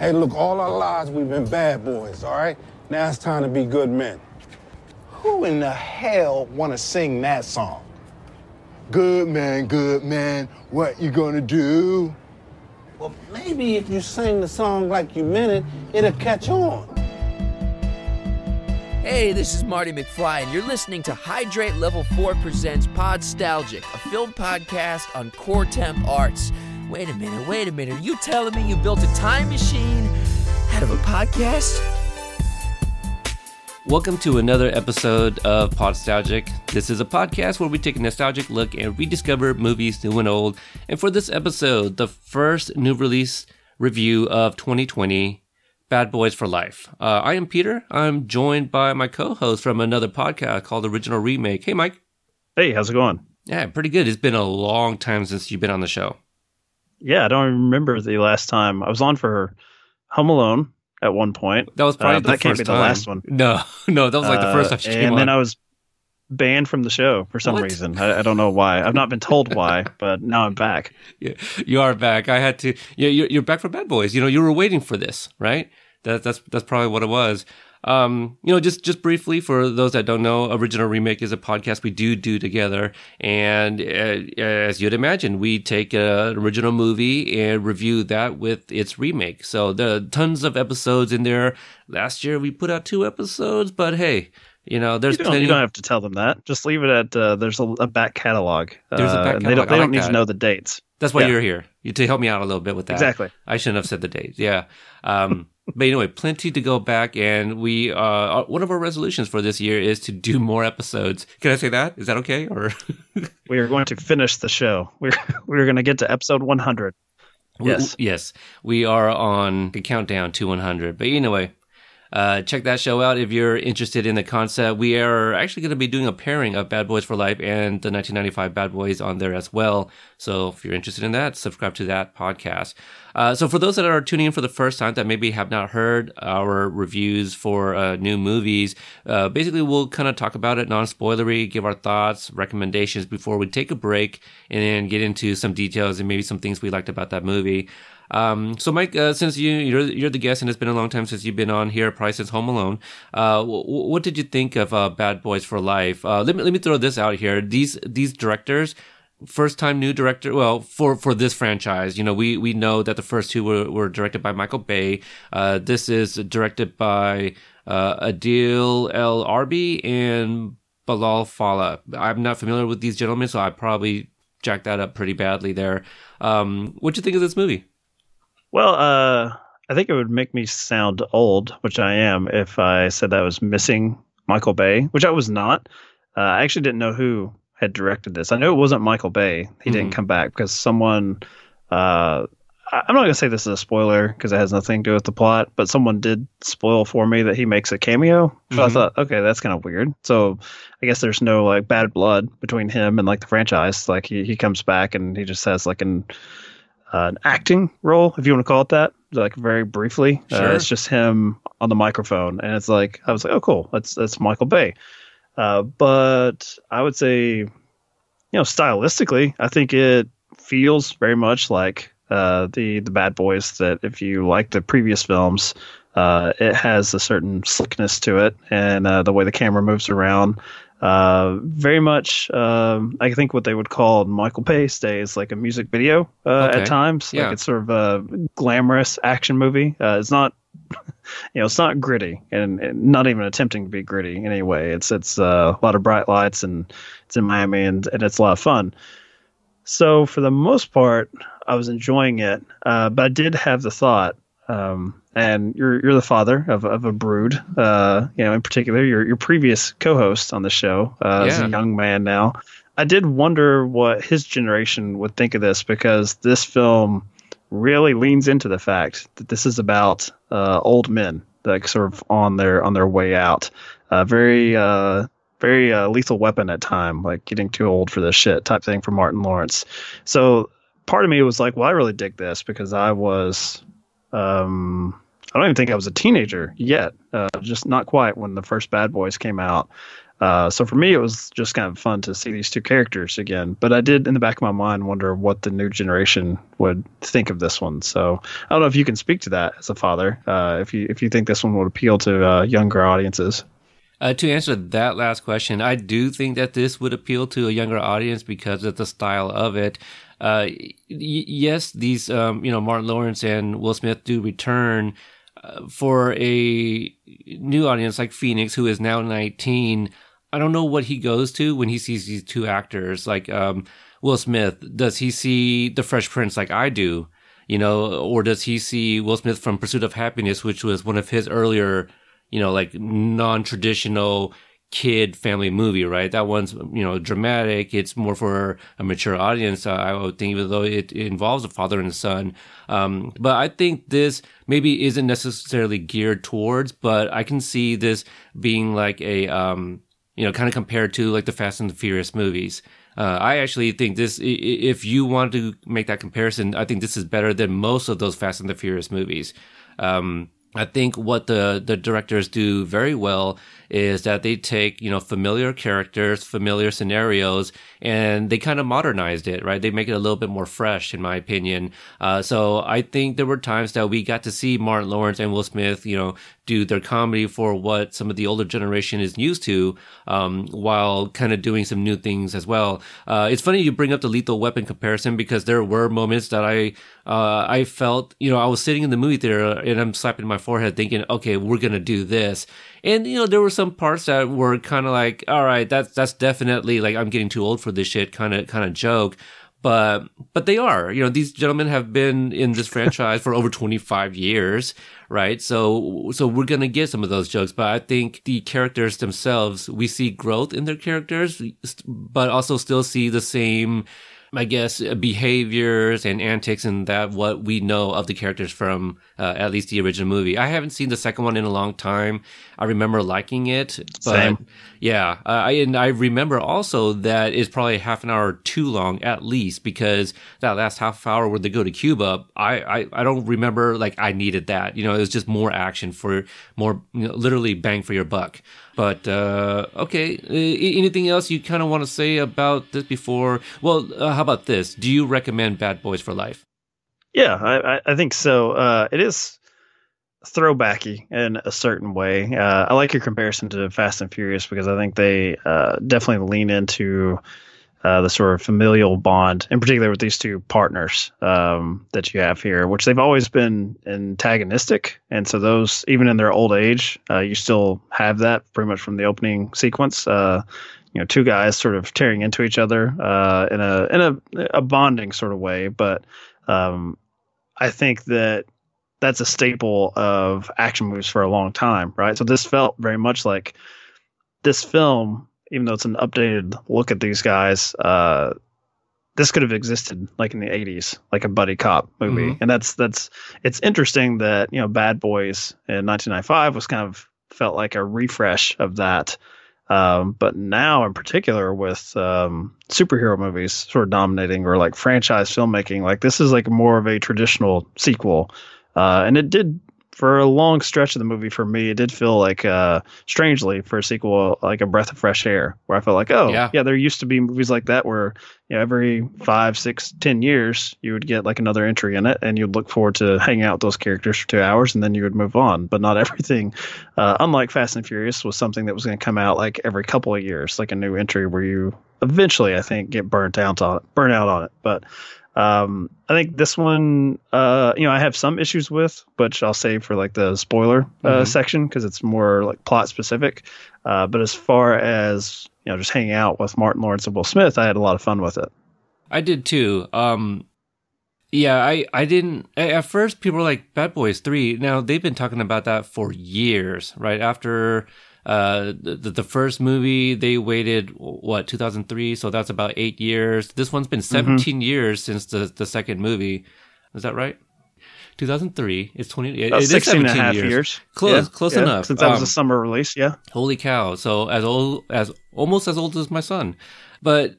Hey, look, all our lives we've been bad boys, all right? Now it's time to be good men. Who in the hell want to sing that song? Good man, good man, what you gonna do? Well, maybe if you sing the song like you meant it, it'll catch on. Hey, this is Marty McFly, and you're listening to Hydrate Level 4 Presents Podstalgic, a film podcast on Core Temp Arts. Wait a minute, wait a minute. Are you telling me you built a time machine out of a podcast? Welcome to another episode of Podstalgic. This is a podcast where we take a nostalgic look and rediscover movies new and old. And for this episode, the first new release review of 2020, Bad Boys for Life. Uh, I am Peter. I'm joined by my co-host from another podcast called Original Remake. Hey, Mike. Hey, how's it going? Yeah, pretty good. It's been a long time since you've been on the show. Yeah, I don't remember the last time I was on for Home Alone at one point. That was probably Uh, the that can't be the last one. No, no, that was like the first Uh, time she and then on. I was banned from the show for some What? reason. I, I don't know why. I've not been told why, but now I'm back. Yeah, you are back. I had to. Yeah, you're, you're back for Bad Boys. You know, you were waiting for this, right? That, that's that's probably what it was. Um, you know, just just briefly for those that don't know, original remake is a podcast we do do together, and uh, as you'd imagine, we take an original movie and review that with its remake. So there are tons of episodes in there. Last year we put out two episodes, but hey. You know, there's You don't, plenty. you don't have to tell them that. Just leave it at uh, there's a, a back catalog. There's a back Uh, They don't, they I don't need that. to know the dates. That's why Yeah. you're here. You to help me out a little bit with that. Exactly. I shouldn't have said the dates. Yeah. Um, but anyway, plenty to go back, and we uh, one of our resolutions for this year is to do more episodes. Can I say that? Is that okay? Or We are going to finish the show. We're we're going to get to episode 100. Yes. We, yes, we are on the countdown to 100. But anyway, uh, check that show out if you're interested in the concept. We are actually going to be doing a pairing of Bad Boys for Life and the 1995 Bad Boys on there as well. So if you're interested in that, subscribe to that podcast. Uh, so for those that are tuning in for the first time that maybe have not heard our reviews for uh, new movies, uh, basically we'll kind of talk about it non-spoilery, give our thoughts, recommendations before we take a break, and then get into some details and maybe some things we liked about that movie. Um, so Mike, uh, since you you're, you're the guest and it's been a long time since you've been on here, probably since Home Alone, uh, w- what did you think of uh, Bad Boys for Life? Uh, let me let me throw this out here. These these directors, first time new director. Well, for for this franchise, you know, we we know that the first two were, were directed by Michael Bay. Uh, this is directed by uh, Adil El Arbi and Bilall Fallah. I'm not familiar with these gentlemen, so I probably jacked that up pretty badly there. Um, what do you think of this movie? Well, uh, I think it would make me sound old, which I am, if I said that I was missing Michael Bay, which I was not. Uh, I actually didn't know who had directed this. I know it wasn't Michael Bay. He didn't Mhm. come back because someone. Uh, I- I'm not going to say this is a spoiler because it has nothing to do with the plot, but someone did spoil for me that he makes a cameo. So I Mhm. thought, okay, that's kind of weird. So I guess there's no like bad blood between him and like the franchise. Like he, he comes back and he just has like an an acting role, if you want to call it that, like very briefly. Sure. Uh, it's just him on the microphone, and it's like I was like, oh, cool, that's that's Michael Bay. Uh, but I would say, you know, stylistically, I think it feels very much like uh, the the Bad Boys. That if you like the previous films, uh, it has a certain slickness to it, and uh, the way the camera moves around. Uh, very much, um, I think what they would call Michael Bay's days, like a music video uh, Okay. at times. Yeah. Like it's sort of a glamorous action movie. Uh, it's not, you know, it's not gritty and, and not even attempting to be gritty in any way. It's it's uh, a lot of bright lights and it's in Miami and, and it's a lot of fun. So for the most part, I was enjoying it, uh, but I did have the thought. Um, and you're you're the father of, of a brood. Uh, you know, in particular, your your previous co-host on the show uh, is a young man now. I did wonder what his generation would think of this because this film really leans into the fact that this is about uh, old men, like sort of on their on their way out. Uh, very uh, very uh, lethal weapon at time, like getting too old for this shit type thing for Martin Lawrence. So part of me was like, well, I really dig this because I was um, I don't even think I was a teenager yet, uh, just not quite when the first Bad Boys came out. Uh, so for me, it was just kind of fun to see these two characters again. But I did, in the back of my mind, wonder what the new generation would think of this one. So I don't know if you can speak to that as a father. Uh, if you if you think this one would appeal to uh, younger audiences. Uh, to answer that last question, I do think that this would appeal to a younger audience because of the style of it. Uh, y- yes, these, um, you know, Martin Lawrence and Will Smith do return uh, for a new audience like Phoenix, who is now 19. I don't know what he goes to when he sees these two actors, like um, Will Smith. Does he see The Fresh Prince like I do? You know, or does he see Will Smith from Pursuit of Happiness, which was one of his earlier you know, like non-traditional kid family movie, right? That one's, you know, dramatic. It's more for a mature audience, I would think, even though it, it, involves a father and a son. Um, but I think this maybe isn't necessarily geared towards, but I can see this being like a, um, you know, kind of compared to like the Fast and the Furious movies. Uh, I actually think this, if you want to make that comparison, I think this is better than most of those Fast and the Furious movies. Um, I think what the, the directors do very well is that they take, you know, familiar characters, familiar scenarios, and they kind of modernized it, right? They make it a little bit more fresh, in my opinion. Uh, so I think there were times that we got to see Martin Lawrence and Will Smith, you know, do their comedy for what some of the older generation is used to, um, while kind of doing some new things as well. Uh, it's funny you bring up the Lethal Weapon comparison because there were moments that I, uh, I felt, you know, I was sitting in the movie theater and I'm slapping my forehead thinking, okay, we're going to do this. And, you know, there were some parts that were kind of like, all right, that's, that's definitely like, I'm getting too old for this shit kind of, kind of joke but but they are you know these gentlemen have been in this franchise for over 25 years right so so we're gonna get some of those jokes but i think the characters themselves we see growth in their characters but also still see the same I guess, uh, behaviors and antics and that what we know of the characters from uh, at least the original movie. I haven't seen the second one in a long time. I remember liking it, but Same. yeah, uh, I and I remember also that it's probably half an hour too long at least because that last half hour where they go to Cuba, I I, I don't remember like I needed that. You know, it was just more action for more you know, literally bang for your buck. But uh, okay, anything else you kind of want to say about this before? Well, uh, how about this? Do you recommend Bad Boys for Life? Yeah, I, I think so. Uh, it is throwbacky in a certain way. Uh, I like your comparison to Fast and Furious because I think they uh, definitely lean into uh, the sort of familial bond, in particular with these two partners um, that you have here, which they've always been antagonistic, and so those, even in their old age, uh, you still have that pretty much from the opening sequence. Uh, you know, two guys sort of tearing into each other uh, in a in a, a bonding sort of way, but um, I think that that's a staple of action movies for a long time, right? So this felt very much like this film even though it's an updated look at these guys, uh, this could have existed like in the 80s, like a buddy cop movie. Mm-hmm. And that's that's it's interesting that, you know, Bad Boys in 1995 was kind of felt like a refresh of that. Um, but now, in particular, with um, superhero movies sort of dominating or like franchise filmmaking, like this is like more of a traditional sequel. Uh, and it did for a long stretch of the movie for me, it did feel like, uh, strangely, for a sequel, like a breath of fresh air, where I felt like, oh, yeah. yeah, there used to be movies like that where, you know, every five, six, ten years, you would get like another entry in it, and you'd look forward to hanging out with those characters for two hours, and then you would move on. But not everything, uh, unlike Fast and Furious, was something that was going to come out like every couple of years, like a new entry where you eventually, I think, get burnt out on it, burn out on it. But um, I think this one, uh, you know, I have some issues with, but I'll save for like the spoiler uh, mm-hmm. section because it's more like plot specific. Uh, but as far as you know, just hanging out with Martin Lawrence and Will Smith, I had a lot of fun with it. I did too. Um, yeah, I, I didn't. At first, people were like, Bad Boys 3. Now, they've been talking about that for years, right? After uh, the, the first movie they waited what 2003, so that's about eight years. This one's been mm-hmm. 17 mm-hmm. years since the the second movie. Is that right? 2003. It's 20. It, it 16 and a half years. years. Close, yeah, close yeah, enough. Since that um, was a um, summer release, yeah. Holy cow! So as old as almost as old as my son, but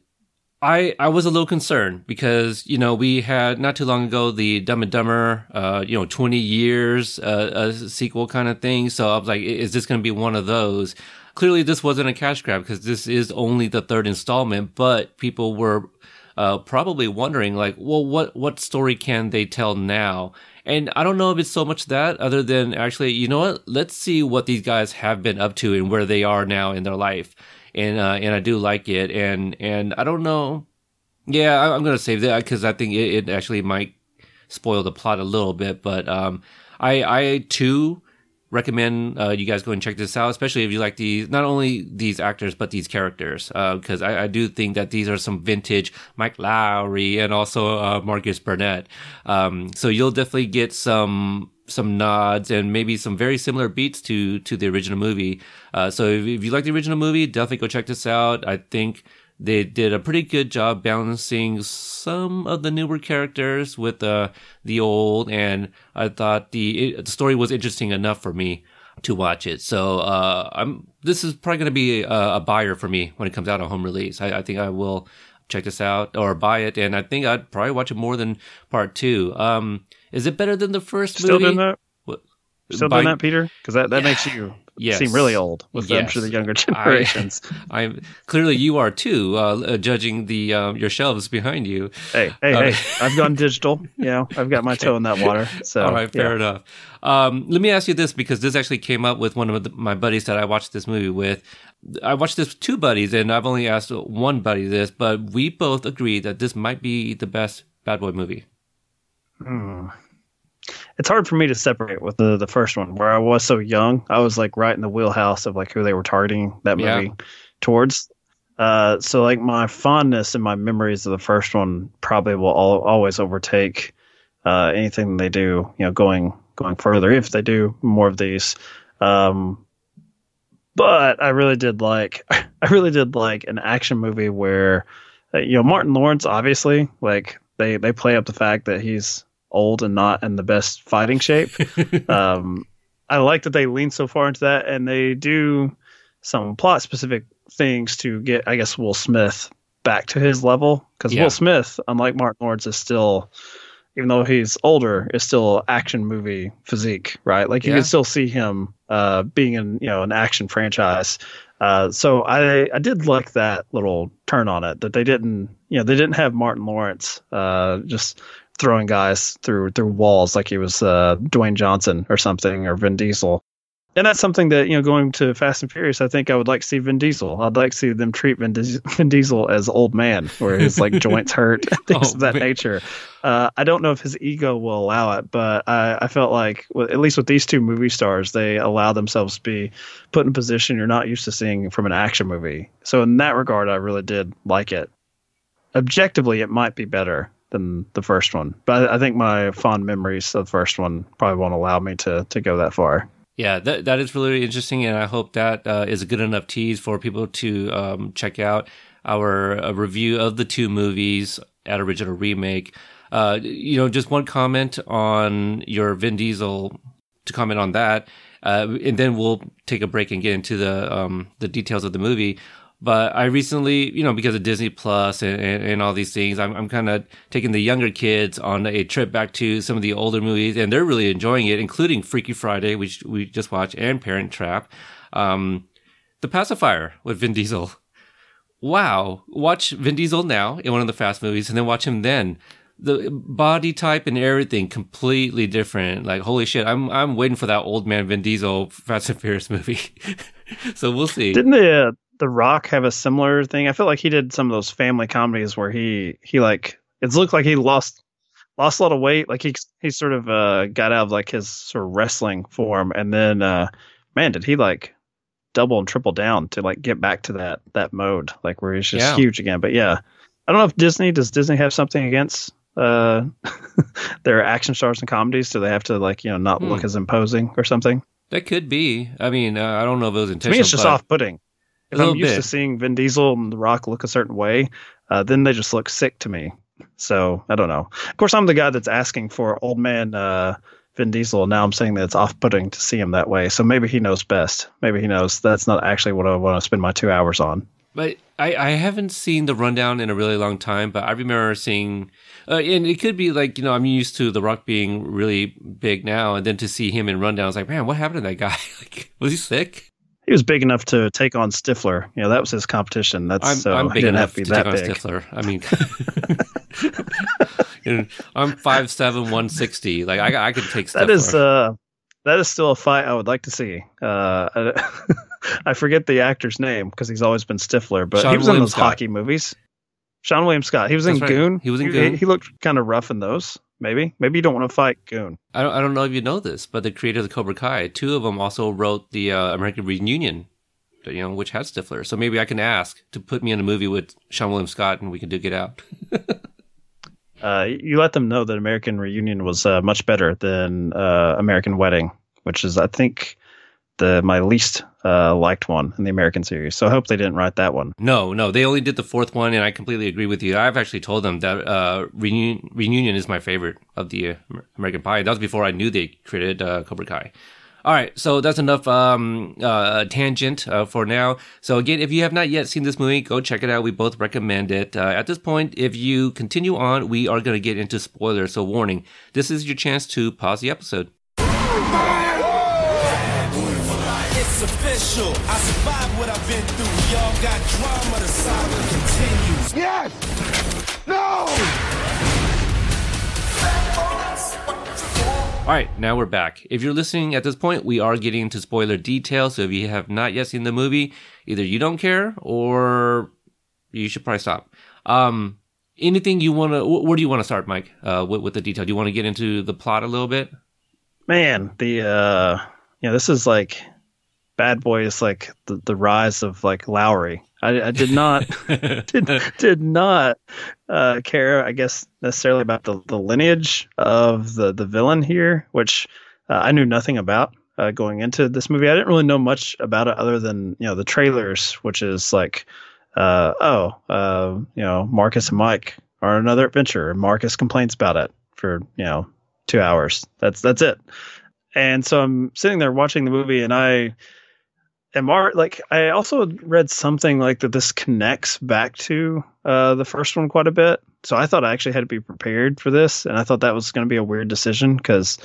I, I was a little concerned because you know we had not too long ago the Dumb and Dumber uh, you know twenty years uh, sequel kind of thing. So I was like, is this going to be one of those? Clearly, this wasn't a cash grab because this is only the third installment. But people were uh, probably wondering like, well, what what story can they tell now? And I don't know if it's so much that other than actually, you know what? Let's see what these guys have been up to and where they are now in their life and uh, and I do like it, and and I don't know. Yeah, I, am gonna save that because I think it, it, actually might spoil the plot a little bit, but um, I I too recommend uh, you guys go and check this out, especially if you like these not only these actors but these characters, because uh, I, I, do think that these are some vintage Mike Lowrey and also uh, Marcus Burnett. Um, so you'll definitely get some some nods and maybe some very similar beats to to the original movie. Uh, so if, if, you like the original movie, definitely go check this out. I think they did a pretty good job balancing some of the newer characters with uh, the old, and I thought the it, the story was interesting enough for me to watch it. So uh, I'm this is probably going to be a, a, buyer for me when it comes out on home release. I, I think I will check this out or buy it, and I think I'd probably watch it more than part two. Um, is it better than the first Still movie? doing that? What? Still By, doing that, Peter? Because that, that yeah. makes you yes. seem really old with yes. The younger generations. I, am clearly you are too, uh, uh, judging the uh, your shelves behind you. Hey, hey, uh, hey! I've gone digital. You know, I've got my okay. toe in that water. So all right, fair yeah. enough. Um, let me ask you this because this actually came up with one of the, my buddies that I watched this movie with. I watched this with two buddies, and I've only asked one buddy this, but we both agree that this might be the best Bad Boy movie. Hmm. It's hard for me to separate with the the first one where I was so young. I was like right in the wheelhouse of like who they were targeting that movie yeah. towards. Uh, so like my fondness and my memories of the first one probably will all, always overtake uh, anything they do. You know, going going further if they do more of these. Um, but I really did like I really did like an action movie where uh, you know Martin Lawrence obviously like they they play up the fact that he's old and not in the best fighting shape. um, I like that they lean so far into that, and they do some plot specific things to get, I guess, Will Smith back to his level because yeah. Will Smith, unlike Martin Lawrence, is still, even though he's older, is still action movie physique, right? Like you yeah. can still see him uh, being in you know an action franchise. Uh, so I I did like that little turn on it that they didn't you know they didn't have Martin Lawrence uh, just throwing guys through through walls like he was uh, Dwayne Johnson or something or Vin Diesel. And that's something that you know, going to Fast and Furious, I think I would like to see Vin Diesel. I'd like to see them treat Vin, Vin Diesel as old man, where his like joints hurt, things oh, of that man. nature. Uh, I don't know if his ego will allow it, but I, I felt like, at least with these two movie stars, they allow themselves to be put in a position you're not used to seeing from an action movie. So in that regard, I really did like it. Objectively, it might be better, than the first one. But I think my fond memories of the first one probably won't allow me to to go that far. Yeah, that that is really interesting, and I hope that uh, is a good enough tease for people to um, check out our uh, review of the two movies at original remake. Uh, you know, just one comment on your Vin Diesel to comment on that, uh, and then we'll take a break and get into the um, the details of the movie. But I recently, you know, because of Disney Plus and, and, and all these things, I'm, I'm kind of taking the younger kids on a trip back to some of the older movies, and they're really enjoying it, including Freaky Friday, which we just watched, and Parent Trap. Um, the Pacifier with Vin Diesel. Wow. Watch Vin Diesel now in one of the Fast movies, and then watch him then the body type and everything completely different. Like holy shit, I'm I'm waiting for that old man Vin Diesel Fast and Furious movie. so we'll see. Didn't the uh, the Rock have a similar thing? I feel like he did some of those family comedies where he he like it looked like he lost lost a lot of weight. Like he he sort of uh, got out of like his sort of wrestling form, and then uh, man, did he like double and triple down to like get back to that that mode, like where he's just yeah. huge again. But yeah, I don't know if Disney does Disney have something against uh their action stars and comedies? Do they have to like you know not hmm. look as imposing or something? That could be. I mean, uh, I don't know if it was intentional. To me, it's just off-putting. If I'm used bit. to seeing Vin Diesel and The Rock look a certain way, uh, then they just look sick to me. So I don't know. Of course, I'm the guy that's asking for old man uh, Vin Diesel. Now I'm saying that it's off-putting to see him that way. So maybe he knows best. Maybe he knows that's not actually what I want to spend my two hours on. But I, I haven't seen the rundown in a really long time, but I remember seeing, uh, and it could be like you know I'm used to The Rock being really big now, and then to see him in rundown, I was like, man, what happened to that guy? like, was he sick? He was big enough to take on Stifler. You know, that was his competition. That's I'm, so I'm he big didn't enough have to be to that take on big. Stifler. I mean, you know, I'm five seven, one sixty. Like I, I could take Stifler. That is uh that is still a fight I would like to see. Uh, I, I forget the actor's name because he's always been Stifler, but Sean he was William in those Scott. hockey movies. Seann William Scott. He was in right. Goon. He was in Goon. He, looked kind of rough in those. Maybe. Maybe you don't want to fight Goon. I don't, I don't know if you know this, but the creator of the Cobra Kai, two of them also wrote the uh, American Reunion, you know, which had Stifler. So maybe I can ask to put me in a movie with Seann William Scott, and we can do Get out. Uh, you let them know that American Reunion was uh, much better than uh, American Wedding, which is I think the my least uh, liked one in the American series. So I hope they didn't write that one. No, no, they only did the fourth one, and I completely agree with you. I've actually told them that uh, Reunion, Reunion is my favorite of the uh, American Pie. That was before I knew they created uh, Cobra Kai. All right, so that's enough um, uh, tangent uh, for now. So again, if you have not yet seen this movie, go check it out. We both recommend it. Uh, at this point, if you continue on, we are going to get into spoilers. So warning: this is your chance to pause the episode. Official. I survived what I've been through. Y'all got drama. The saga continues. Yes! No! All right, now we're back. If you're listening at this point, we are getting into spoiler details. So if you have not yet seen the movie, either you don't care or you should probably stop. Um, anything you want to, where do you want to start, Mike, uh, with, with the detail? Do you want to get into the plot a little bit? Man, the uh, you know, this is like Bad Boy is like the, the rise of like Lowrey. I, I did not did did not uh, care, I guess, necessarily about the, the lineage of the the villain here, which uh, I knew nothing about uh, going into this movie. I didn't really know much about it other than you know the trailers, which is like, uh, oh, uh, you know, Marcus and Mike are on another adventure, Marcus complains about it for you know two hours. That's that's it. And so I'm sitting there watching the movie, and I am ar- like I also read something like that this connects back to uh, the first one quite a bit. So I thought I actually had to be prepared for this, and I thought that was going to be a weird decision because.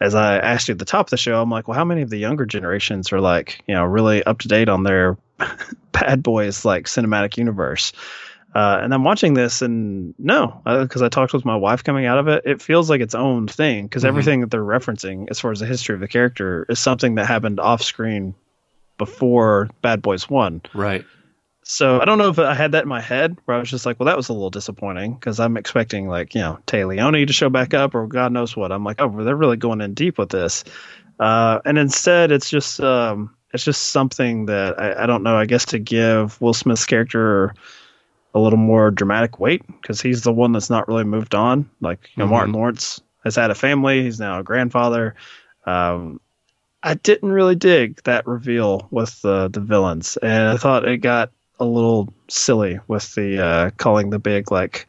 As I asked you at the top of the show, I'm like, well, how many of the younger generations are like, you know, really up to date on their Bad Boys like cinematic universe? Uh, and I'm watching this, and no, because I talked with my wife coming out of it, it feels like its own thing. Because Mhm. everything that they're referencing, as far as the history of the character, is something that happened off screen before Bad Boys One. Right. So I don't know if I had that in my head, where I was just like, well, that was a little disappointing because I'm expecting like you know Téa Leoni to show back up or God knows what. I'm like, oh, they're really going in deep with this, uh, and instead it's just um, it's just something that I, I don't know. I guess to give Will Smith's character a little more dramatic weight because he's the one that's not really moved on. Like you know, Mhm. Martin Lawrence has had a family. He's now a grandfather. Um, I didn't really dig that reveal with the the villains, and I thought it got a little silly with the uh, calling the big like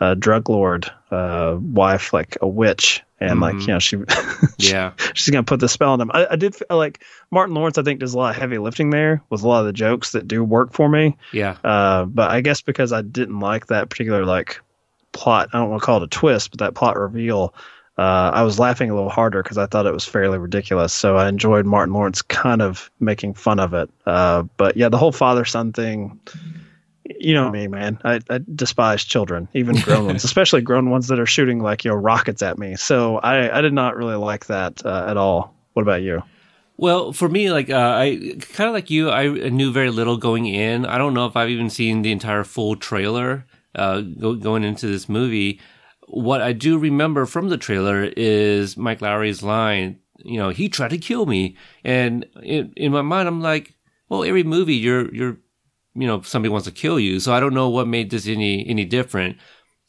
uh, drug lord uh, wife like a witch, and like Mhm. you know she Yeah. she's gonna put the spell on him. I, I did feel like Martin Lawrence. I think does a lot of heavy lifting there with a lot of the jokes that do work for me. Yeah. Uh, but I guess because I didn't like that particular like plot, I don't want to call it a twist, but that plot reveal, uh, I was laughing a little harder because I thought it was fairly ridiculous. So I enjoyed Martin Lawrence kind of making fun of it. Uh, but yeah, the whole father son thing. You know me, man. I, I despise children, even grown ones, especially grown ones that are shooting like you know rockets at me. So I, I did not really like that uh, at all. What about you? Well, for me, like uh, I kind of like you, I knew very little going in. I don't know if I've even seen the entire full trailer uh, go, going into this movie. What I do remember from the trailer is Mike Lowrey's line. You know, he tried to kill me, and in, in my mind, I'm like, well, every movie you're you're, you know, somebody wants to kill you. So I don't know what made this any any different.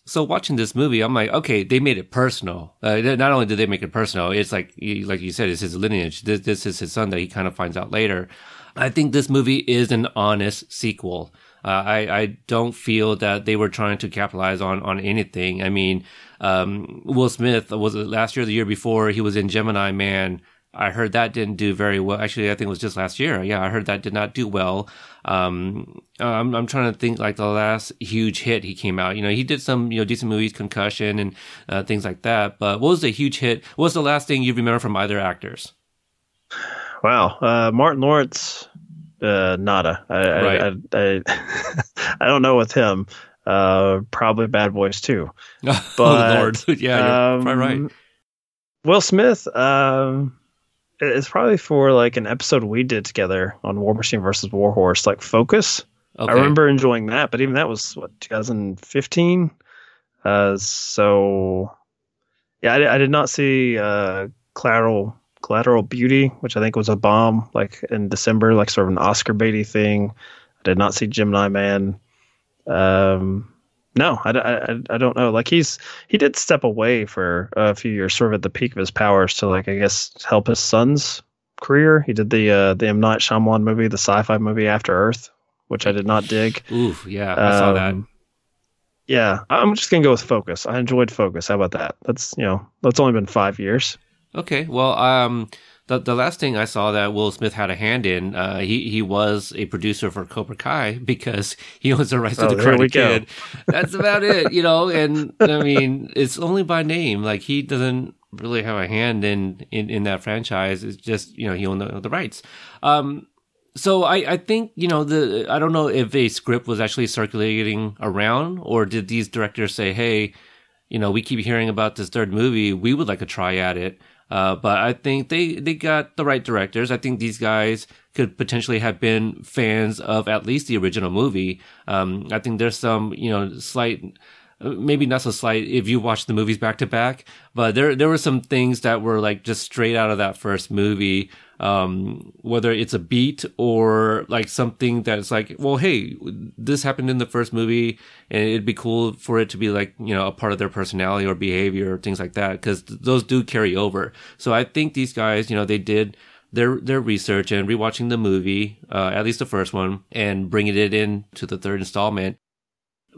So watching this movie, I'm like, okay, they made it personal. Uh, not only did they make it personal, it's like, like you said, it's his lineage. This, this is his son that he kind of finds out later. I think this movie is an honest sequel. Uh, I, I don't feel that they were trying to capitalize on, on anything. I mean, um, Will Smith was last year, the year before, he was in Gemini Man. I heard that didn't do very well. Actually, I think it was just last year. Yeah, I heard that did not do well. Um, I'm, I'm trying to think like the last huge hit he came out. You know, he did some you know decent movies, Concussion, and uh, things like that. But what was the huge hit? What was the last thing you remember from either actors? Wow, uh, Martin Lawrence, uh, nada. I, Right. I, I, I, don't know with him. Uh, probably Bad Boys too. oh Lord, yeah, you're right. um, Will Smith, um, it's probably for like an episode we did together on War Machine versus War Horse, like Focus. Okay. I remember enjoying that, but even that was what 2015. Uh, so yeah, I, I did not see uh, Collateral Collateral Beauty, which I think was a bomb, like in December, like sort of an Oscar baity thing. I did not see Gemini Man. Um, no, I, I, I don't know. Like he's he did step away for a few years, sort of at the peak of his powers, to like I guess help his son's career. He did the uh, the M Night Shyamalan movie, the sci-fi movie After Earth, which I did not dig. Oof, yeah, I saw that. Um, Yeah, I'm just gonna go with Focus. I enjoyed Focus. How about that? That's you know that's only been five years. Okay, well, um, the the last thing I saw that Will Smith had a hand in, uh, he he was a producer for Cobra Kai because he owns the rights Oh, to the Karate. Kid. That's about it, you know. And I mean, it's only by name. Like he doesn't really have a hand in in, in that franchise. It's just you know he owned the, the rights. Um, so I, I think you know the I don't know if a script was actually circulating around or did these directors say, hey, you know, we keep hearing about this third movie. We would like a try at it. Uh, but I think they, they got the right directors. I think these guys could potentially have been fans of at least the original movie. Um, I think there's some, you know, slight, maybe not so slight if you watch the movies back to back, but there, there were some things that were like just straight out of that first movie. Um, whether it's a beat or like something that's like, well, hey, this happened in the first movie and it'd be cool for it to be like, you know, a part of their personality or behavior or things like that because th- those do carry over. So I think these guys, you know, they did their their research and rewatching the movie, uh, at least the first one, and bringing it in to the third installment.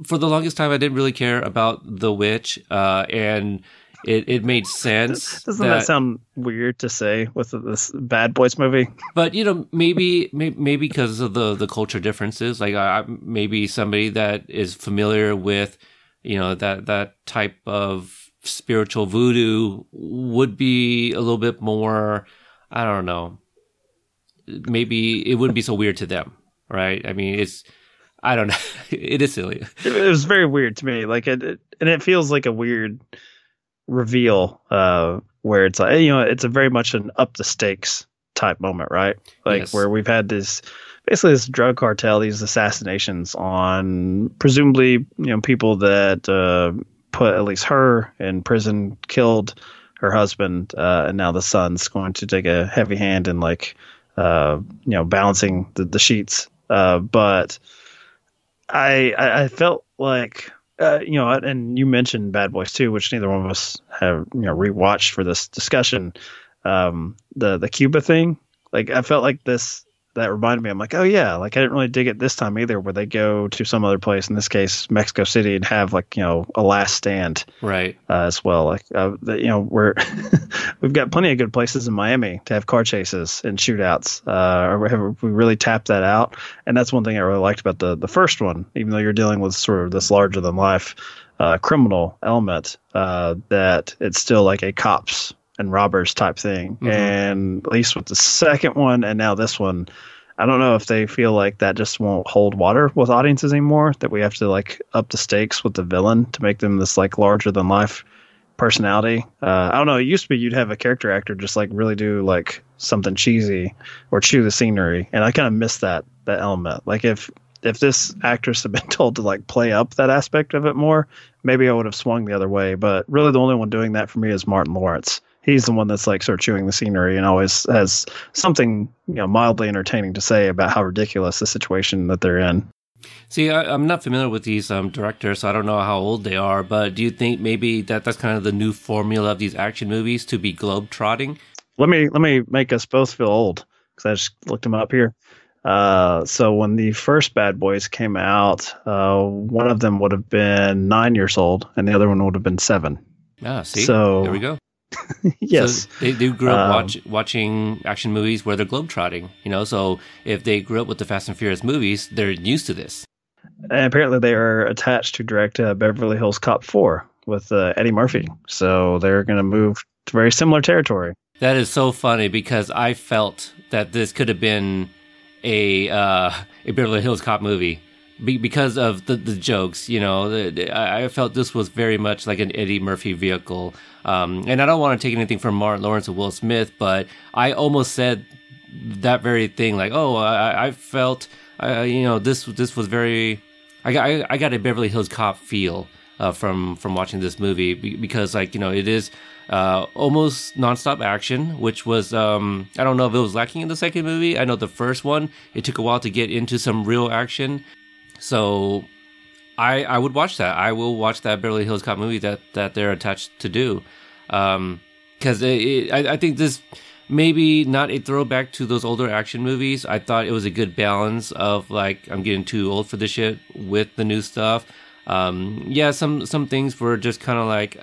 For the longest time, I didn't really care about the witch, uh, and it, it made sense. Doesn't that, sound weird to say with this Bad Boys movie? but you know maybe maybe, because of the the culture differences like I, maybe somebody that is familiar with you know that that type of spiritual voodoo would be a little bit more i don't know maybe it wouldn't be so weird to them right i mean it's i don't know it is silly It, it was very weird to me. Like it, it- and it feels like a weird reveal uh, where it's like you know it's a very much an up the stakes type moment, right? Like Yes. where we've had this basically this drug cartel, these assassinations on presumably you know people that uh, put at least her in prison, killed her husband, uh, and now the son's going to take a heavy hand in like uh, you know balancing the, the sheets. Uh, but I, I I felt like uh, you know, and you mentioned Bad Boys 2, which neither one of us have you know rewatched for this discussion. Um, the the Cuba thing, like I felt like this that reminded me. I'm like, oh yeah, like I didn't really dig it this time either, where they go to some other place, in this case Mexico City, and have like you know a last stand right uh, as well. Like uh, the, you know, we're we've got plenty of good places in Miami to have car chases and shootouts. Uh, or we have we really tapped that out, and that's one thing I really liked about the the first one. Even though you're dealing with sort of this larger than life uh, criminal element, uh, that it's still like a cops and robbers type thing. Mhm. And at least with the second one and now this one. I don't know if they feel like that just won't hold water with audiences anymore. That we have to like up the stakes with the villain to make them this like larger than life personality. Uh, I don't know. It used to be you'd have a character actor just like really do like something cheesy or chew the scenery, and I kind of miss that that element. Like if if this actress had been told to like play up that aspect of it more, maybe I would have swung the other way. But really, the only one doing that for me is Martin Lawrence. He's the one that's like sort of chewing the scenery and always has something you know mildly entertaining to say about how ridiculous the situation that they're in. See, I, I'm not familiar with these um, directors, so I don't know how old they are. But do you think maybe that that's kind of the new formula of these action movies to be globe trotting? let me let me make us both feel old because I just looked them up here. Uh, so when the first Bad Boys came out, uh, one of them would have been nine years old, and the other one would have been seven. Ah, see, So- there we go. yes. So they, they grew up Um, watch, watching action movies where they're globetrotting, you know. So if they grew up with the Fast and Furious movies, they're used to this. And apparently, they are attached to direct uh, Beverly Hills Cop 4 with uh, Eddie Murphy. So they're going to move to very similar territory. That is so funny because I felt that this could have been a uh, a Beverly Hills Cop movie be- because of the, the jokes. You know, I felt this was very much like an Eddie Murphy vehicle. Um, and I don't want to take anything from Martin Lawrence or Will Smith, but I almost said that very thing. Like, oh, I, I felt, uh, you know, this this was very. I got I got a Beverly Hills Cop feel uh, from from watching this movie because like you know it is uh, almost nonstop action, which was um, I don't know if it was lacking in the second movie. I know the first one it took a while to get into some real action, so I I would watch that. I will watch that Beverly Hills Cop movie that that they're attached to do, because it, I I think this maybe not a throwback to those older action movies. I thought it was a good balance of like I'm getting too old for this shit with the new stuff. Um, yeah, some some things were just kind of like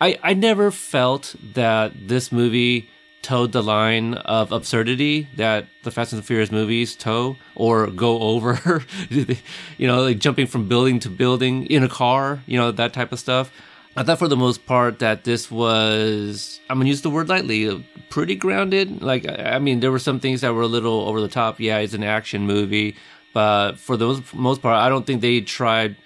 I I never felt that this movie towed the line of absurdity that the Fast and the Furious movies tow or go over. you know, like jumping from building to building in a car. You know that type of stuff. I thought for the most part that this was, I'm gonna use the word lightly, pretty grounded. Like, I mean, there were some things that were a little over the top. Yeah, it's an action movie, but for the most part, I don't think they tried,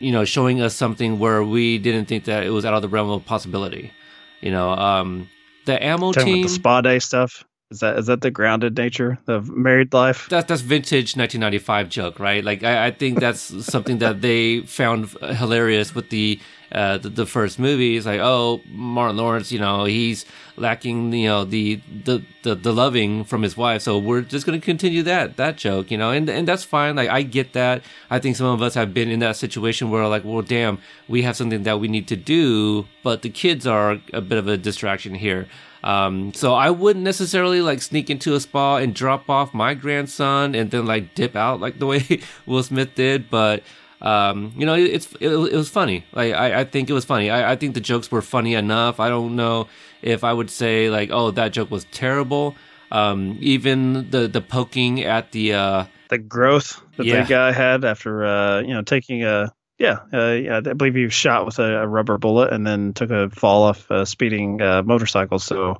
you know, showing us something where we didn't think that it was out of the realm of possibility. You know, um, the ammo Talking team. the spa day stuff. Is that is that the grounded nature of married life? that's that's vintage 1995 joke, right? Like I, I think that's something that they found hilarious with the, uh, the the first movie. It's like, oh, Martin Lawrence, you know, he's lacking, you know, the the the, the loving from his wife, so we're just going to continue that that joke, you know, and and that's fine. Like I get that. I think some of us have been in that situation where like, well, damn, we have something that we need to do, but the kids are a bit of a distraction here. Um, so I wouldn't necessarily like sneak into a spa and drop off my grandson and then like dip out like the way Will Smith did. But um, you know, it, it's it, it was funny. Like I, I think it was funny. I, I think the jokes were funny enough. I don't know if I would say like, oh, that joke was terrible. Um, even the the poking at the uh, The growth that Yeah. the guy had after uh, you know taking a yeah, uh, yeah, I believe he was shot with a, a rubber bullet and then took a fall off a speeding uh, motorcycle. So,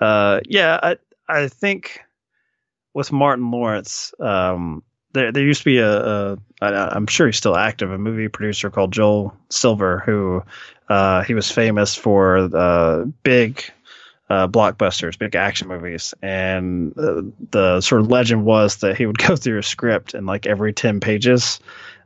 uh, yeah, I I think with Martin Lawrence, um, there there used to be a, a I, I'm sure he's still active, a movie producer called Joel Silver, who uh, he was famous for uh, big uh, blockbusters, big action movies, and uh, the sort of legend was that he would go through a script and like every ten pages,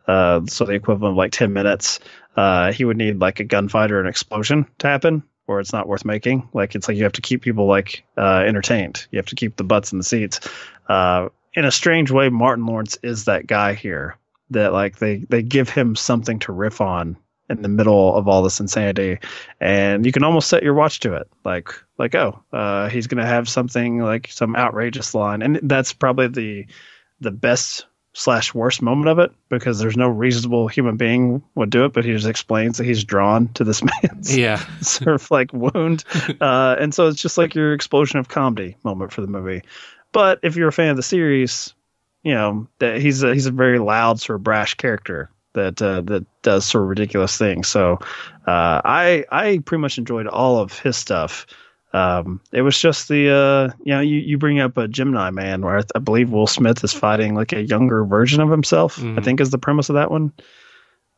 uh, so the equivalent of like ten minutes, uh, he would need like a gunfight or an explosion to happen, or it's not worth making. Like it's like you have to keep people like uh, entertained. You have to keep the butts in the seats. Uh, in a strange way, Martin Lawrence is that guy here. That like they they give him something to riff on in the middle of all this insanity, and you can almost set your watch to it. Like like oh, uh, he's gonna have something like some outrageous line, and that's probably the the best slash worst moment of it because there's no reasonable human being would do it, but he just explains that he's drawn to this man's yeah, sort of like wound. Uh, and so it's just like your explosion of comedy moment for the movie. But if you're a fan of the series, you know that he's a, he's a very loud sort of brash character that uh, that does sort of ridiculous things. So uh, I I pretty much enjoyed all of his stuff. Um, it was just the uh, you know you, you bring up a Gemini Man where I, th- I believe Will Smith is fighting like a younger version of himself. I Mhm. think is the premise of that one.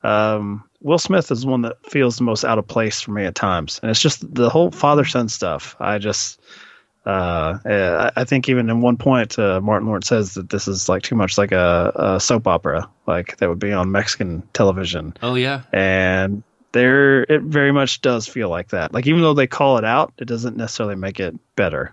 Um, Will Smith is the one that feels the most out of place for me at times, and it's just the whole father son stuff. I just, uh, I I think even in one point, uh, Martin Lawrence says that this is like too much like a, a soap opera, like that would be on Mexican television, oh yeah, and there it very much does feel like that. Like even though they call it out, it doesn't necessarily make it better.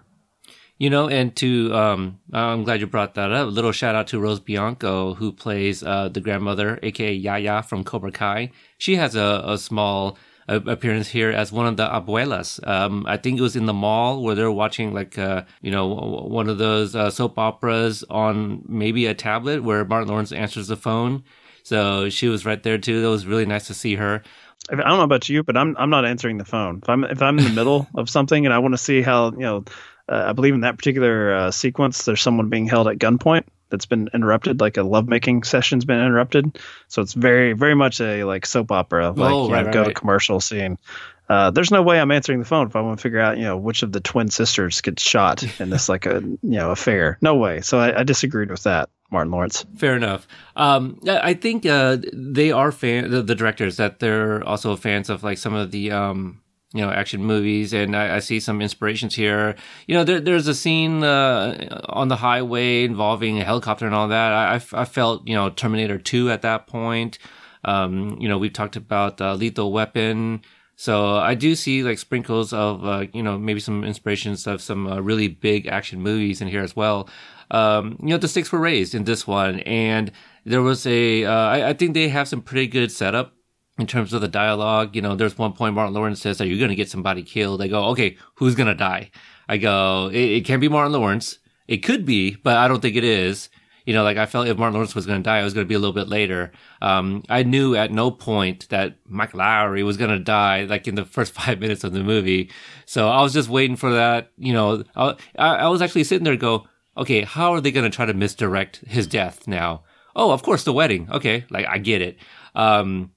You know, and to um, I'm glad you brought that up. A little shout out to Rose Bianco, who plays uh, the grandmother, aka Yaya from Cobra Kai. She has a, a small uh, appearance here as one of the abuelas. Um, I think it was in the mall where they're watching like uh, you know one of those uh, soap operas on maybe a tablet where Martin Lawrence answers the phone. So she was right there too. That was really nice to see her. I don't know about you, but I'm I'm not answering the phone. If I'm if I'm in the middle of something and I want to see how you know, uh, I believe in that particular uh, sequence, there's someone being held at gunpoint that's been interrupted, like a lovemaking session's been interrupted. So it's very very much a like soap opera, like Oh, you right, know, right, go right. to commercial scene. Uh, there's no way I'm answering the phone if I want to figure out, you know, which of the twin sisters gets shot in this like a you know affair. No way. So I, I disagreed with that, Martin Lawrence. Fair enough. Um, I think uh, they are fan the, the directors that they're also fans of like some of the um, you know action movies, and I, I see some inspirations here. You know, there, there's a scene uh, on the highway involving a helicopter and all that. I, I felt you know Terminator Two at that point. Um, you know, we've talked about uh, Lethal Weapon. So I do see like sprinkles of uh, you know maybe some inspirations of some uh, really big action movies in here as well. Um, you know the stakes were raised in this one, and there was a uh, I, I think they have some pretty good setup in terms of the dialogue. You know, there's one point Martin Lawrence says that you're going to get somebody killed. I go, okay, who's going to die? I go, it, it can't be Martin Lawrence. It could be, but I don't think it is. You know, like I felt if Martin Lawrence was going to die, it was going to be a little bit later. Um, I knew at no point that Mike Lowrey was going to die, like in the first five minutes of the movie. So I was just waiting for that. You know, I, I was actually sitting there go, okay, how are they going to try to misdirect his death now? Oh, of course, the wedding. Okay, like I get it. Um,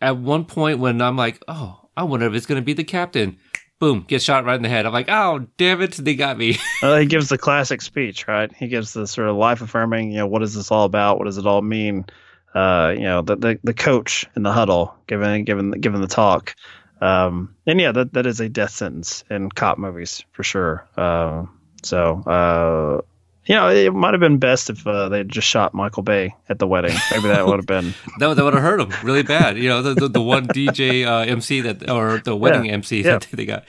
at one point when I'm like, oh, I wonder if it's going to be the captain. Boom, gets shot right in the head. I'm like, oh, damn it, they got me. Uh, he gives the classic speech, right? He gives the sort of life affirming, you know, what is this all about? What does it all mean? Uh, you know, the, the the coach in the huddle giving giving giving the talk. Um, and yeah, that that is a death sentence in cop movies for sure. Uh, so uh, you know, it might have been best if uh, they just shot Michael Bay at the wedding. Maybe that would have been. that, that would have hurt him really bad. You know, the, the, the one DJ uh, MC that, or the wedding Yeah, MC yeah. that they got.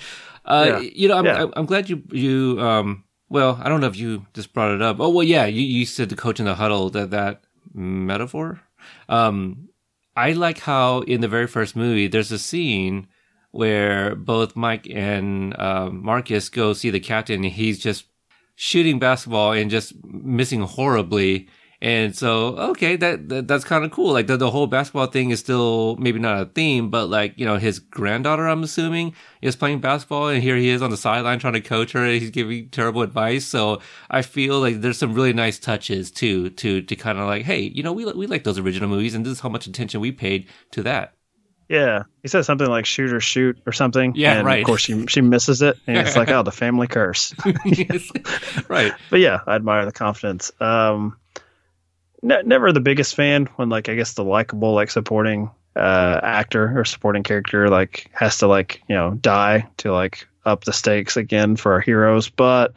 Uh, Yeah, You know, I'm, yeah. I'm glad you, you, um, well, I don't know if you just brought it up. Oh, well, yeah, you, you said the coach in the huddle, that, that metaphor. Um, I like how in the very first movie, there's a scene where both Mike and uh, Marcus go see the captain and he's just shooting basketball and just missing horribly. And so, okay, that, that that's kind of cool. Like the, the whole basketball thing is still maybe not a theme, but like, you know, his granddaughter, I'm assuming, is playing basketball and here he is on the sideline trying to coach her and he's giving terrible advice. So I feel like there's some really nice touches too, to, to kind of like, hey, you know, we, we like those original movies and this is how much attention we paid to that. Yeah, he said something like "shoot or shoot" or something. Yeah, and right. Of course, she she misses it, and it's like, "Oh, the family curse." right. but yeah, I admire the confidence. Um, ne- never the biggest fan when like I guess the likable like supporting uh actor or supporting character like has to like you know die to like up the stakes again for our heroes, but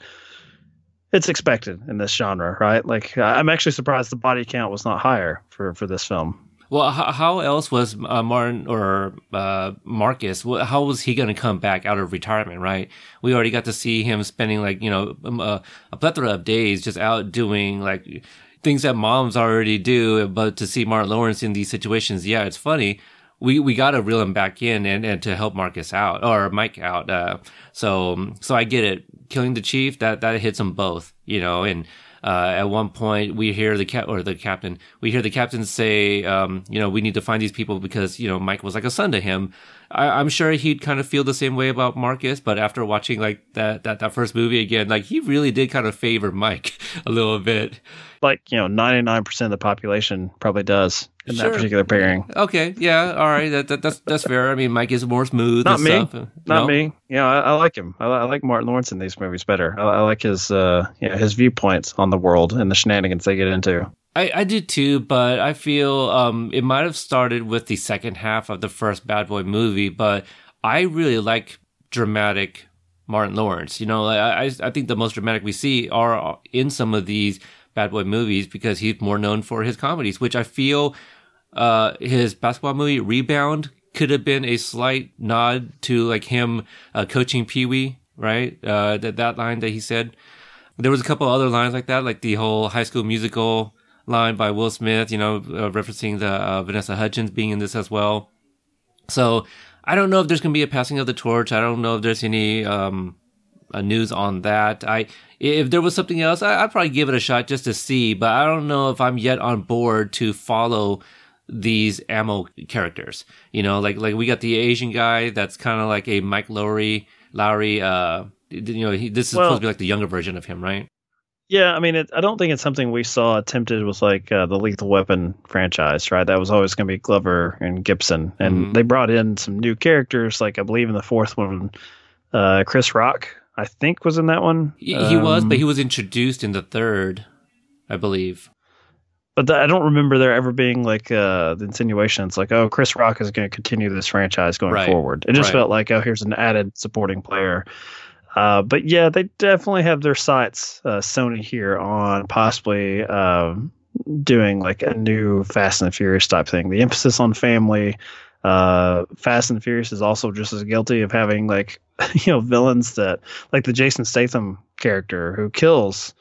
it's expected in this genre, right? Like I'm actually surprised the body count was not higher for for this film. Well, how, else was uh, Martin or uh, Marcus? How was he going to come back out of retirement? Right? We already got to see him spending like you know um, uh, a plethora of days just out doing like things that moms already do. But to see Martin Lawrence in these situations, yeah, it's funny. We we got to reel him back in and, and to help Marcus out or Mike out. Uh, so so I get it. Killing the chief that that hits them both, you know, and uh, at one point we hear the cap or the captain we hear the captain say um, you know we need to find these people because you know mike was like a son to him. I, i'm sure he'd kind of feel the same way about marcus but after watching like that, that that first movie again like he really did kind of favor mike a little bit. Like you know, 99% of the population probably does in Sure. that particular pairing. okay yeah all right that, that that's that's fair i mean mike is more smooth Not me. stuff Not No? me. Yeah, I, I like him. I, I like Martin Lawrence in these movies better. I, I like his, uh, know, his viewpoints on the world and the shenanigans they get into. I, I do too, but I feel um, it might have started with the second half of the first Bad Boy movie. But I really like dramatic Martin Lawrence. You know, I I, I think the most dramatic we see are in some of these Bad Boy movies because he's more known for his comedies, which I feel uh, his basketball movie Rebound could have been a slight nod to like him uh, coaching Pee Wee, right? Uh, that that line that he said. There was a couple other lines like that, like the whole High School Musical line by Will Smith, you know, uh, referencing the uh, Vanessa Hudgens being in this as well. So I don't know if there's going to be a passing of the torch. I don't know if there's any um, uh, news on that. I if there was something else, I, I'd probably give it a shot just to see. But I don't know if I'm yet on board to follow these ammo characters. You know, like like we got the Asian guy that's kind of like a Mike Lowrey. Lowrey, uh, you know, he, this is Well- supposed to be like the younger version of him, right? Yeah, I mean, it, I don't think it's something we saw attempted with like uh, the Lethal Weapon franchise, right? That was always going to be Glover and Gibson, and Mhm. they brought in some new characters. Like I believe in the fourth one, uh, Chris Rock, I think, was in that one. He, he was, Um, but he was introduced in the third, I believe. But th- I don't remember there ever being like uh, the insinuation. It's like, oh, Chris Rock is going to continue this franchise going Right. forward. It just Right. felt like, oh, here's an added supporting player. Uh, but yeah, they definitely have their sights, uh, Sony here, on possibly um, doing like a new Fast and Furious type thing. The emphasis on family. Uh, Fast and Furious is also just as guilty of having like you know villains that like the Jason Statham character who kills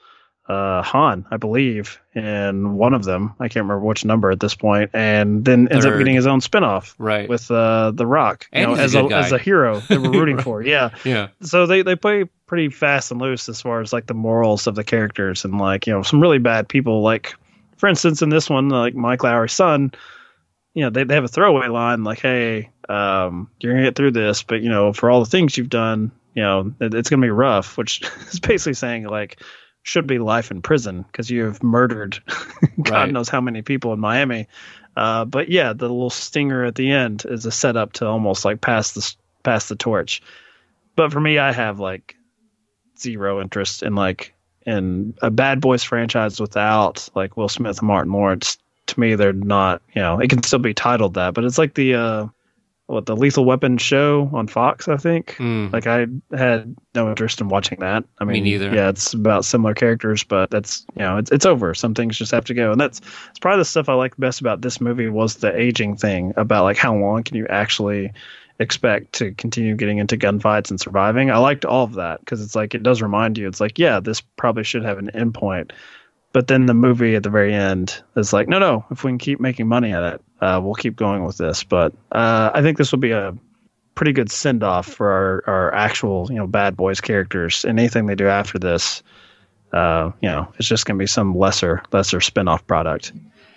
uh, Han, I believe, in one of them. I can't remember which number at this point, and then ends up getting his own spinoff Right. with uh, The Rock, you And know, as a a, as a hero that we're rooting for. Yeah, yeah. so they they play pretty fast and loose as far as like the morals of the characters and like you know some really bad people. Like for instance, in this one, like Mike Lowrey's son, you know they they have a throwaway line like, "Hey, um, you're gonna get through this, but you know for all the things you've done, you know it, it's gonna be rough." Which is basically saying like should be life in prison because you have murdered God Right. knows how many people in Miami. Uh, but yeah, the little stinger at the end is a setup to almost like pass the pass the torch. But for me, I have like zero interest in like in a Bad Boys franchise without like Will Smith and Martin Lawrence. To me, they're not. You know, it can still be titled that, but it's like the uh, what the Lethal Weapon show on Fox, I think. Mm. Like I had no interest in watching that. I Me mean, neither. Yeah, it's about similar characters, but that's you know, it's it's over. Some things just have to go, and that's it's probably the stuff I like best about this movie was the aging thing about like how long can you actually expect to continue getting into gunfights and surviving. I liked all of that because it's like it does remind you. It's like yeah, this probably should have an endpoint. But then the movie at the very end is like, no, no. If we can keep making money at it, uh, we'll keep going with this. But uh, I think this will be a pretty good send off for our, our actual, you know, bad boys characters. And anything they do after this, uh, you know, it's just going to be some lesser, lesser spin off product.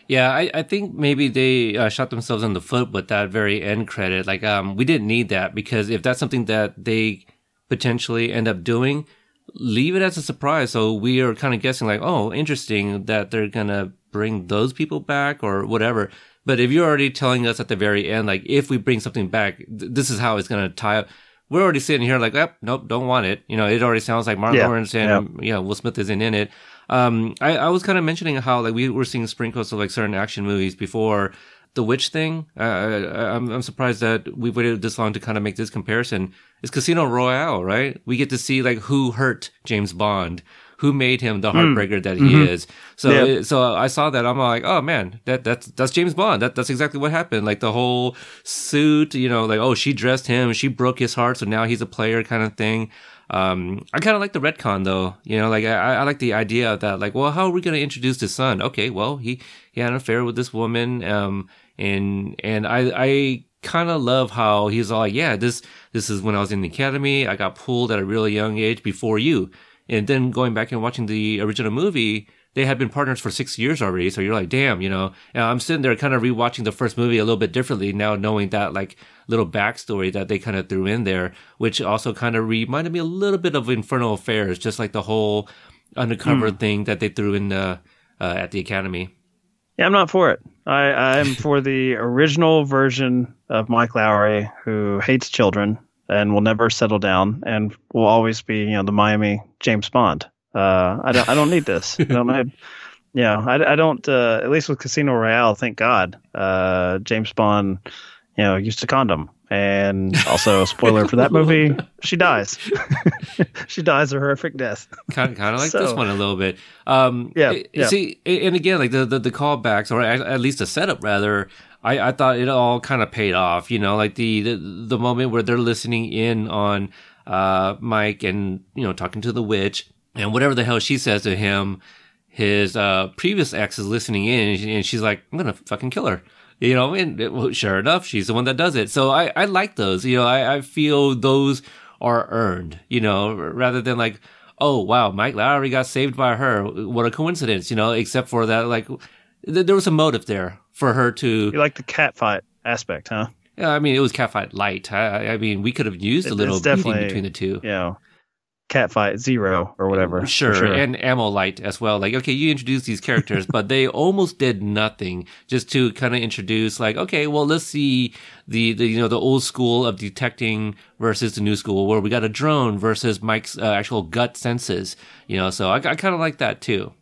Yeah, I, I think maybe they uh, shot themselves in the foot with that very end credit. Like, um, we didn't need that because if that's something that they potentially end up doing, leave it as a surprise. So we are kind of guessing, like, oh, interesting that they're gonna bring those people back or whatever. But if you're already telling us at the very end, like, if we bring something back, th- this is how it's gonna tie up. We're already sitting here like, yep, nope, don't want it. You know, it already sounds like Martin Yeah, Lawrence and yeah, Will Smith isn't in it. Um, I, I was kind of mentioning how like we were seeing sprinkles of like certain action movies before the witch thing. Uh, I, I'm, I'm surprised that we waited this long to kind of make this comparison. It's Casino Royale, right? We get to see like who hurt James Bond, who made him the heartbreaker that he is. So, Yeah. it- so I saw that. I'm like, oh man, that that's that's James Bond. That that's exactly what happened. Like the whole suit, you know, like oh she dressed him, she broke his heart, so now he's a player kind of thing. Um, I kind of like the retcon though. You know, like I, I like the idea of that. Like, well, how are we going to introduce his son? Okay, well, he he had an affair with this woman. Um, and and I I kind of love how he's all like, yeah, this this is when I was in the academy. I got pulled at a really young age before you. And then going back and watching the original movie, they had been partners for six years already. So you're like, damn, you know. And I'm sitting there kind of rewatching the first movie a little bit differently now, knowing that like little backstory that they kind of threw in there, which also kind of reminded me a little bit of Infernal Affairs, just like the whole undercover thing that they threw in uh, uh, at the academy. Yeah, I'm not for it. I, I'm for the original version of Mike Lowrey who hates children and will never settle down and will always be, you know, the Miami James Bond. Uh, I don't, I don't need this. I don't need, yeah, I, I don't, uh, at least with Casino Royale, thank God, uh, James Bond, you know, used a condom. And also, spoiler for that movie, she dies. she dies a horrific death. kind kind of like this one a little bit. Um, Yeah, it- yeah. See, and again, like the, the the callbacks, or at at least the setup, rather. I, I thought it all kind of paid off. You know, like the, the the moment where they're listening in on uh Mike and you know talking to the witch and whatever the hell she says to him. His uh previous ex is listening in, and she's like, "I'm gonna fucking kill her." You know, and it- well, sure enough, she's the one that does it. So I, I like those. You know, I, I feel those are earned. You know, rather than like, oh wow, Mike Lowrey got saved by her. What a coincidence. You know, except for that, like, th- there was a motive there for her to. You like the cat fight aspect, huh? Yeah, I mean, it was catfight light. I, I mean, we could have used a little definitely, between the two. You know, cat fight zero or whatever. for Sure, and ammo light as well. Like, okay, you introduced these characters, but they almost did nothing just to kind of introduce, like, okay, well, let's see the, the you know the old school of detecting versus the new school, where we got a drone versus Mike's uh, actual gut senses. You know, so I, I kind of like that too.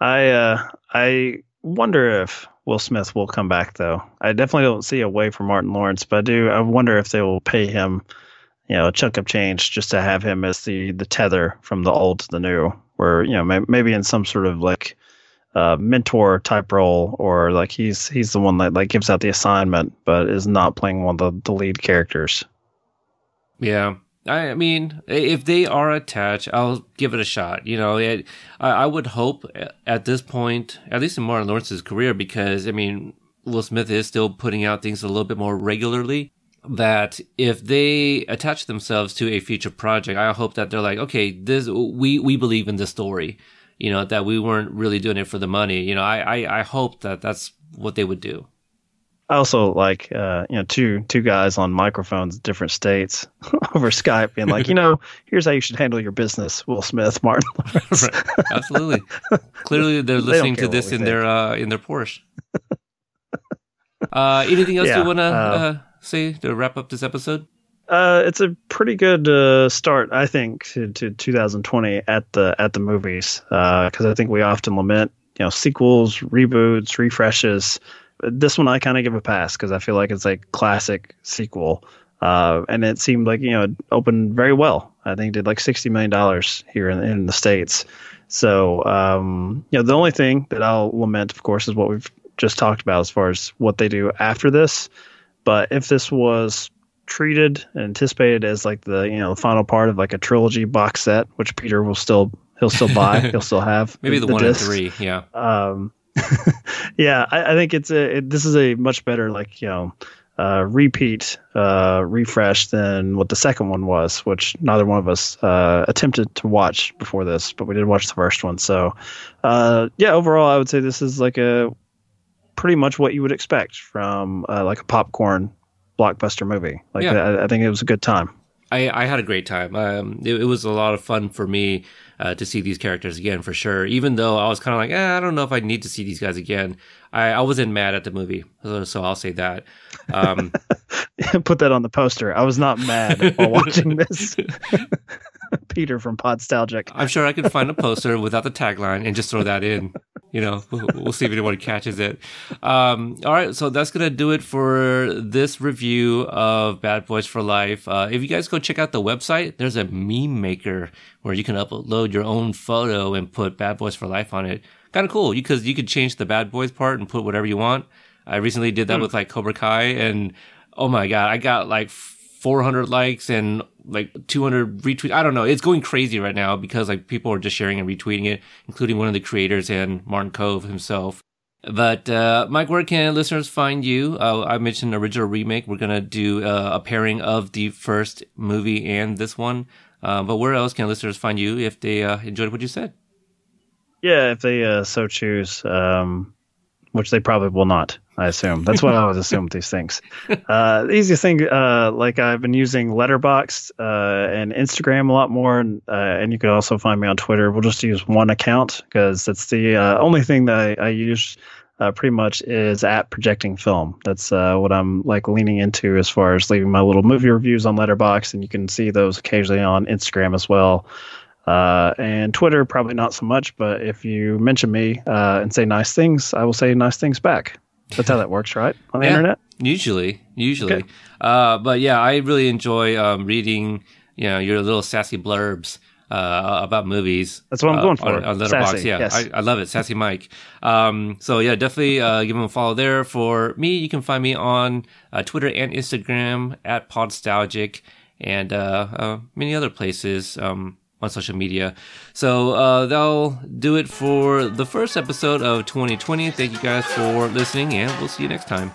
I uh, I wonder if Will Smith will come back though. I definitely don't see a way for Martin Lawrence, but I do. I wonder if they will pay him, you know, a chunk of change just to have him as the the tether from the old to the new, where you know may, maybe in some sort of like uh, mentor type role, or like he's he's the one that like gives out the assignment, but is not playing one of the, the lead characters. Yeah. I mean, if they are attached, I'll give it a shot. You know, it, I, I would hope at this point, at least in Martin Lawrence's career, because I mean, Will Smith is still putting out things a little bit more regularly. That if they attach themselves to a future project, I hope that they're like, okay, this we we believe in the story. You know, that we weren't really doing it for the money. You know, I I, I hope that that's what they would do. I also like uh, you know two two guys on microphones, different states, over Skype, being like, you know, here's how you should handle your business, Will Smith, Martin. Lawrence. Right. Absolutely. Clearly, they're listening care to this in their uh, in their Porsche. uh, anything else Yeah, you want to say to wrap up this episode? Uh, it's a pretty good uh, start, I think, to, to 2020 at the at the movies. Because I think we often lament, you know, sequels, reboots, refreshes. This one I kind of give a pass because I feel like it's a classic sequel, uh, and it seemed like you know it opened very well. I think it did like 60 million dollars here in, in the states. So um, you know, the only thing that I'll lament, of course, is what we've just talked about as far as what they do after this. But if this was treated and anticipated as like the you know the final part of like a trilogy box set, which Peter will still he'll still buy, he'll still have Maybe the, one and three. Yeah. Um, yeah, I, I think it's a it, this is a much better like you know uh, repeat uh, refresh than what the second one was, which neither one of us uh, attempted to watch before this, but we did watch the first one. So uh, yeah, overall, I would say this is like a pretty much what you would expect from uh, like a popcorn blockbuster movie. Like Yeah. I, I think it was a good time. I, I had a great time. Um, it, it was a lot of fun for me uh, to see these characters again, for sure. Even though I was kind of like, eh, I don't know if I need to see these guys again. I, I wasn't mad at the movie, so, so I'll say that. Um, Put that on the poster. I was not mad while watching this. Peter from Podstalgic. I'm sure I could find a poster without the tagline and just throw that in. You know, we'll, we'll see if anyone catches it. Um, all right, so that's gonna do it for this review of Bad Boys for Life. Uh, if you guys go check out the website, there's a meme maker where you can upload your own photo and put Bad Boys for Life on it. Kind of cool because you could change the Bad Boys part and put whatever you want. I recently did that with like Cobra Kai, and oh my god, I got like 400 likes and like 200 retweets. I don't know. It's going crazy right now because like people are just sharing and retweeting it, including one of the creators and Martin Kove himself. But uh, Mike, where can listeners find you? Uh, I mentioned original remake. We're gonna do uh, a pairing of the first movie and this one. Uh, but where else can listeners find you if they uh, enjoyed what you said? Yeah, if they uh, so choose, um, which they probably will not, I assume. That's what I always assume with these things. Uh, the easiest thing, uh, like I've been using Letterboxd uh, and Instagram a lot more, and, uh, and you can also find me on Twitter. We'll just use one account because that's the uh, only thing that I, I use. Uh, pretty much is at projecting film. That's uh, what I'm like leaning into as far as leaving my little movie reviews on Letterboxd, and you can see those occasionally on Instagram as well. Uh, and Twitter, probably not so much, but if you mention me uh, and say nice things, I will say nice things back. That's how that works, right? On the Yeah. internet? Usually, usually. Okay. Uh, but yeah, I really enjoy um, reading, you know, your little sassy blurbs uh, about movies. That's what I'm uh, going for. On, on Letterboxd. Sassy, yeah, yes. I, I love it, sassy Mike. Um, so yeah, definitely uh, give him a follow there. For me, you can find me on uh, Twitter and Instagram at Podstalgic and uh, uh, many other places. Um, on social media. So uh, that'll do it for the first episode of 2020. Thank you guys for listening, and we'll see you next time.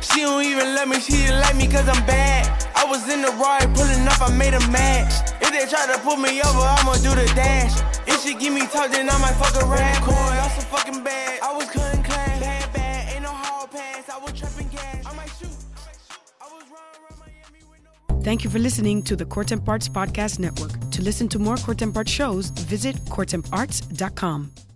She don't even me, she didn't like me cause I'm bad. I was in the ride pulling up, I made a mad. If they try to pull me over, I'ma do the dash. If she give me then I might fuck around. Cool, I'm so fucking bad. I was Thank you for listening to the Courtemp Arts Podcast Network. To listen to more Courtemp Arts shows, visit courtemparts.com.